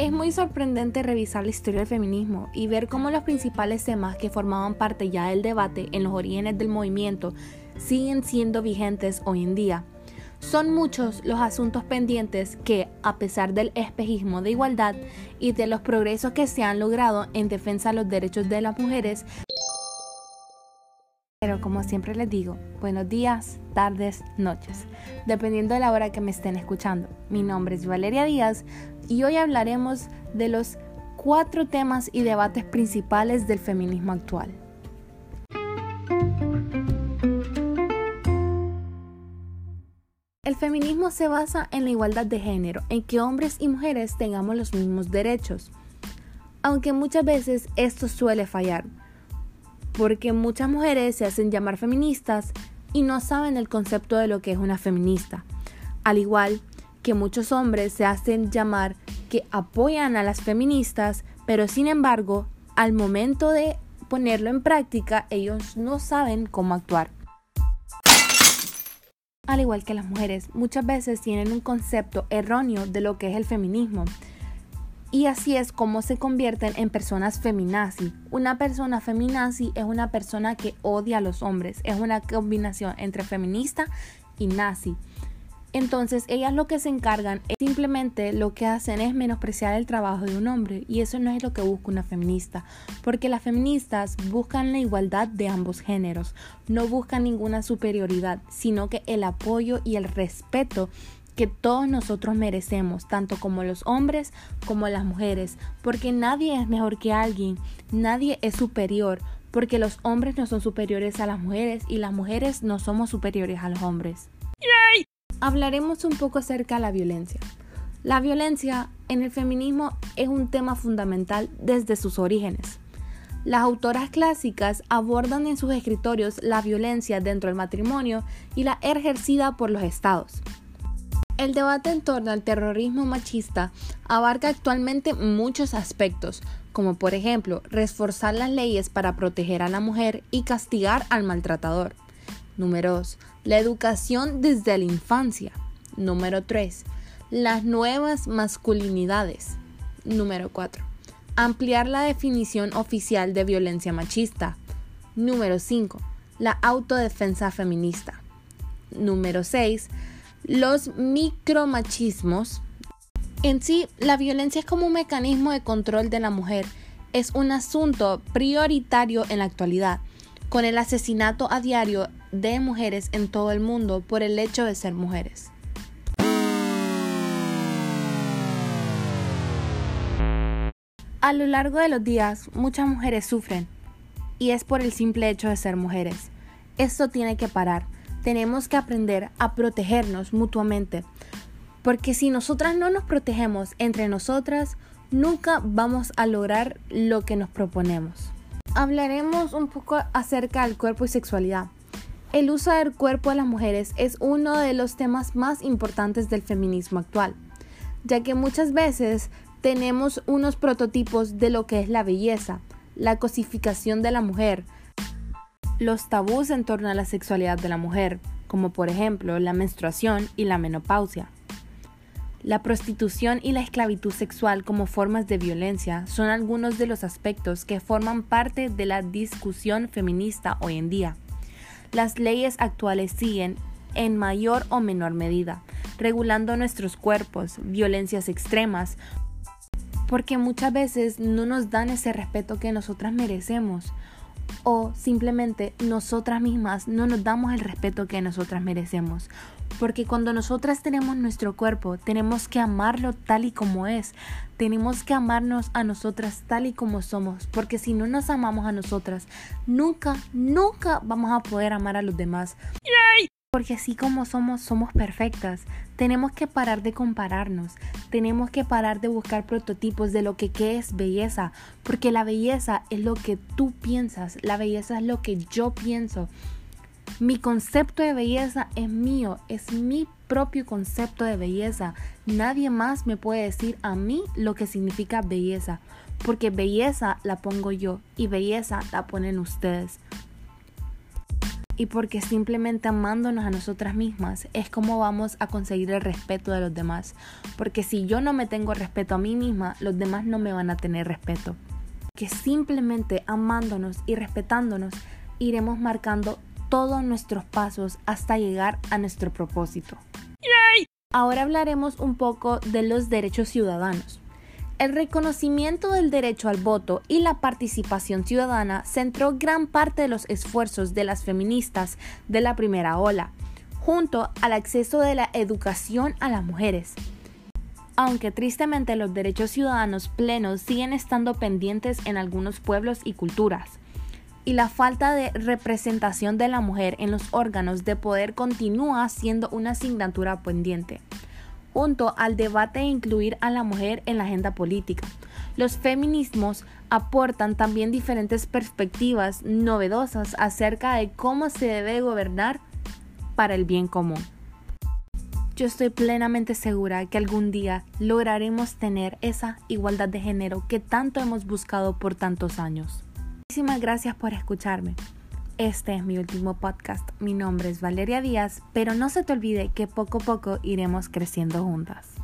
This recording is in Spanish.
Es muy sorprendente revisar la historia del feminismo y ver cómo los principales temas que formaban parte ya del debate en los orígenes del movimiento siguen siendo vigentes hoy en día. Son muchos los asuntos pendientes que, a pesar del espejismo de igualdad y de los progresos que se han logrado en defensa de los derechos de las mujeres, pero como siempre les digo, buenos días, tardes, noches, dependiendo de la hora que me estén escuchando. Mi nombre es Valeria Díaz y hoy hablaremos de los cuatro temas y debates principales del feminismo actual. El feminismo se basa en la igualdad de género, en que hombres y mujeres tengamos los mismos derechos. Aunque muchas veces esto suele fallar, porque muchas mujeres se hacen llamar feministas y no saben el concepto de lo que es una feminista. Al igual que muchos hombres se hacen llamar que apoyan a las feministas, pero sin embargo, al momento de ponerlo en práctica, ellos no saben cómo actuar. Al igual que las mujeres, muchas veces tienen un concepto erróneo de lo que es el feminismo y así es como se convierten en personas feminazi. Una persona feminazi es una persona que odia a los hombres. Es una combinación entre feminista y nazi. Entonces ellas lo que se encargan es simplemente lo que hacen es menospreciar el trabajo de un hombre y eso no es lo que busca una feminista, porque las feministas buscan la igualdad de ambos géneros, no buscan ninguna superioridad, sino que el apoyo y el respeto que todos nosotros merecemos, tanto como los hombres como las mujeres, porque nadie es mejor que alguien, nadie es superior, porque los hombres no son superiores a las mujeres y las mujeres no somos superiores a los hombres. Hablaremos un poco acerca de la violencia. La violencia en el feminismo es un tema fundamental desde sus orígenes. Las autoras clásicas abordan en sus escritorios la violencia dentro del matrimonio y la ejercida por los estados. El debate en torno al terrorismo machista abarca actualmente muchos aspectos, como por ejemplo reforzar las leyes para proteger a la mujer y castigar al maltratador. Número 2. La educación desde la infancia. Número 3. Las nuevas masculinidades. Número 4. Ampliar la definición oficial de violencia machista. Número 5. La autodefensa feminista. Número 6 los micromachismos. En sí, la violencia es como un mecanismo de control de la mujer. Es un asunto prioritario en la actualidad, con el asesinato a diario de mujeres en todo el mundo por el hecho de ser mujeres. A lo largo de los días, muchas mujeres sufren, y es por el simple hecho de ser mujeres. Esto tiene que parar tenemos que aprender a protegernos mutuamente. Porque si nosotras no nos protegemos entre nosotras, nunca vamos a lograr lo que nos proponemos. Hablaremos un poco acerca del cuerpo y sexualidad. El uso del cuerpo de las mujeres es uno de los temas más importantes del feminismo actual, ya que muchas veces tenemos unos prototipos de lo que es la belleza, la cosificación de la mujer, los tabús en torno a la sexualidad de la mujer, como por ejemplo la menstruación y la menopausia. La prostitución y la esclavitud sexual como formas de violencia son algunos de los aspectos que forman parte de la discusión feminista hoy en día. Las leyes actuales siguen, en mayor o menor medida, regulando nuestros cuerpos, violencias extremas, porque muchas veces no nos dan ese respeto que nosotras merecemos o simplemente nosotras mismas no nos damos el respeto que nosotras merecemos. Porque cuando nosotras tenemos nuestro cuerpo, tenemos que amarlo tal y como es. Tenemos que amarnos a nosotras tal y como somos. Porque si no nos amamos a nosotras, nunca, nunca vamos a poder amar a los demás. Porque así como somos, somos perfectas. Tenemos que parar de compararnos. Tenemos que parar de buscar prototipos de lo que es belleza. Porque la belleza es lo que tú piensas. La belleza es lo que yo pienso. Mi concepto de belleza es mío. Es mi propio concepto de belleza. Nadie más me puede decir a mí lo que significa belleza. Porque belleza la pongo yo y belleza la ponen ustedes. Y porque simplemente amándonos a nosotras mismas es como vamos a conseguir el respeto de los demás. Porque si yo no me tengo respeto a mí misma, los demás no me van a tener respeto. Que simplemente amándonos y respetándonos iremos marcando todos nuestros pasos hasta llegar a nuestro propósito. Ahora hablaremos un poco de los derechos ciudadanos. El reconocimiento del derecho al voto y la participación ciudadana centró gran parte de los esfuerzos de las feministas de la primera ola, junto al acceso de la educación a las mujeres. Aunque tristemente los derechos ciudadanos plenos siguen estando pendientes en algunos pueblos y culturas, y la falta de representación de la mujer en los órganos de poder continúa siendo una asignatura pendiente junto al debate de incluir a la mujer en la agenda política. Los feminismos aportan también diferentes perspectivas novedosas acerca de cómo se debe gobernar para el bien común. Yo estoy plenamente segura que algún día lograremos tener esa igualdad de género que tanto hemos buscado por tantos años. Muchísimas gracias por escucharme. Este es mi último podcast. Mi nombre es Valeria Díaz, pero no se te olvide que poco a poco iremos creciendo juntas.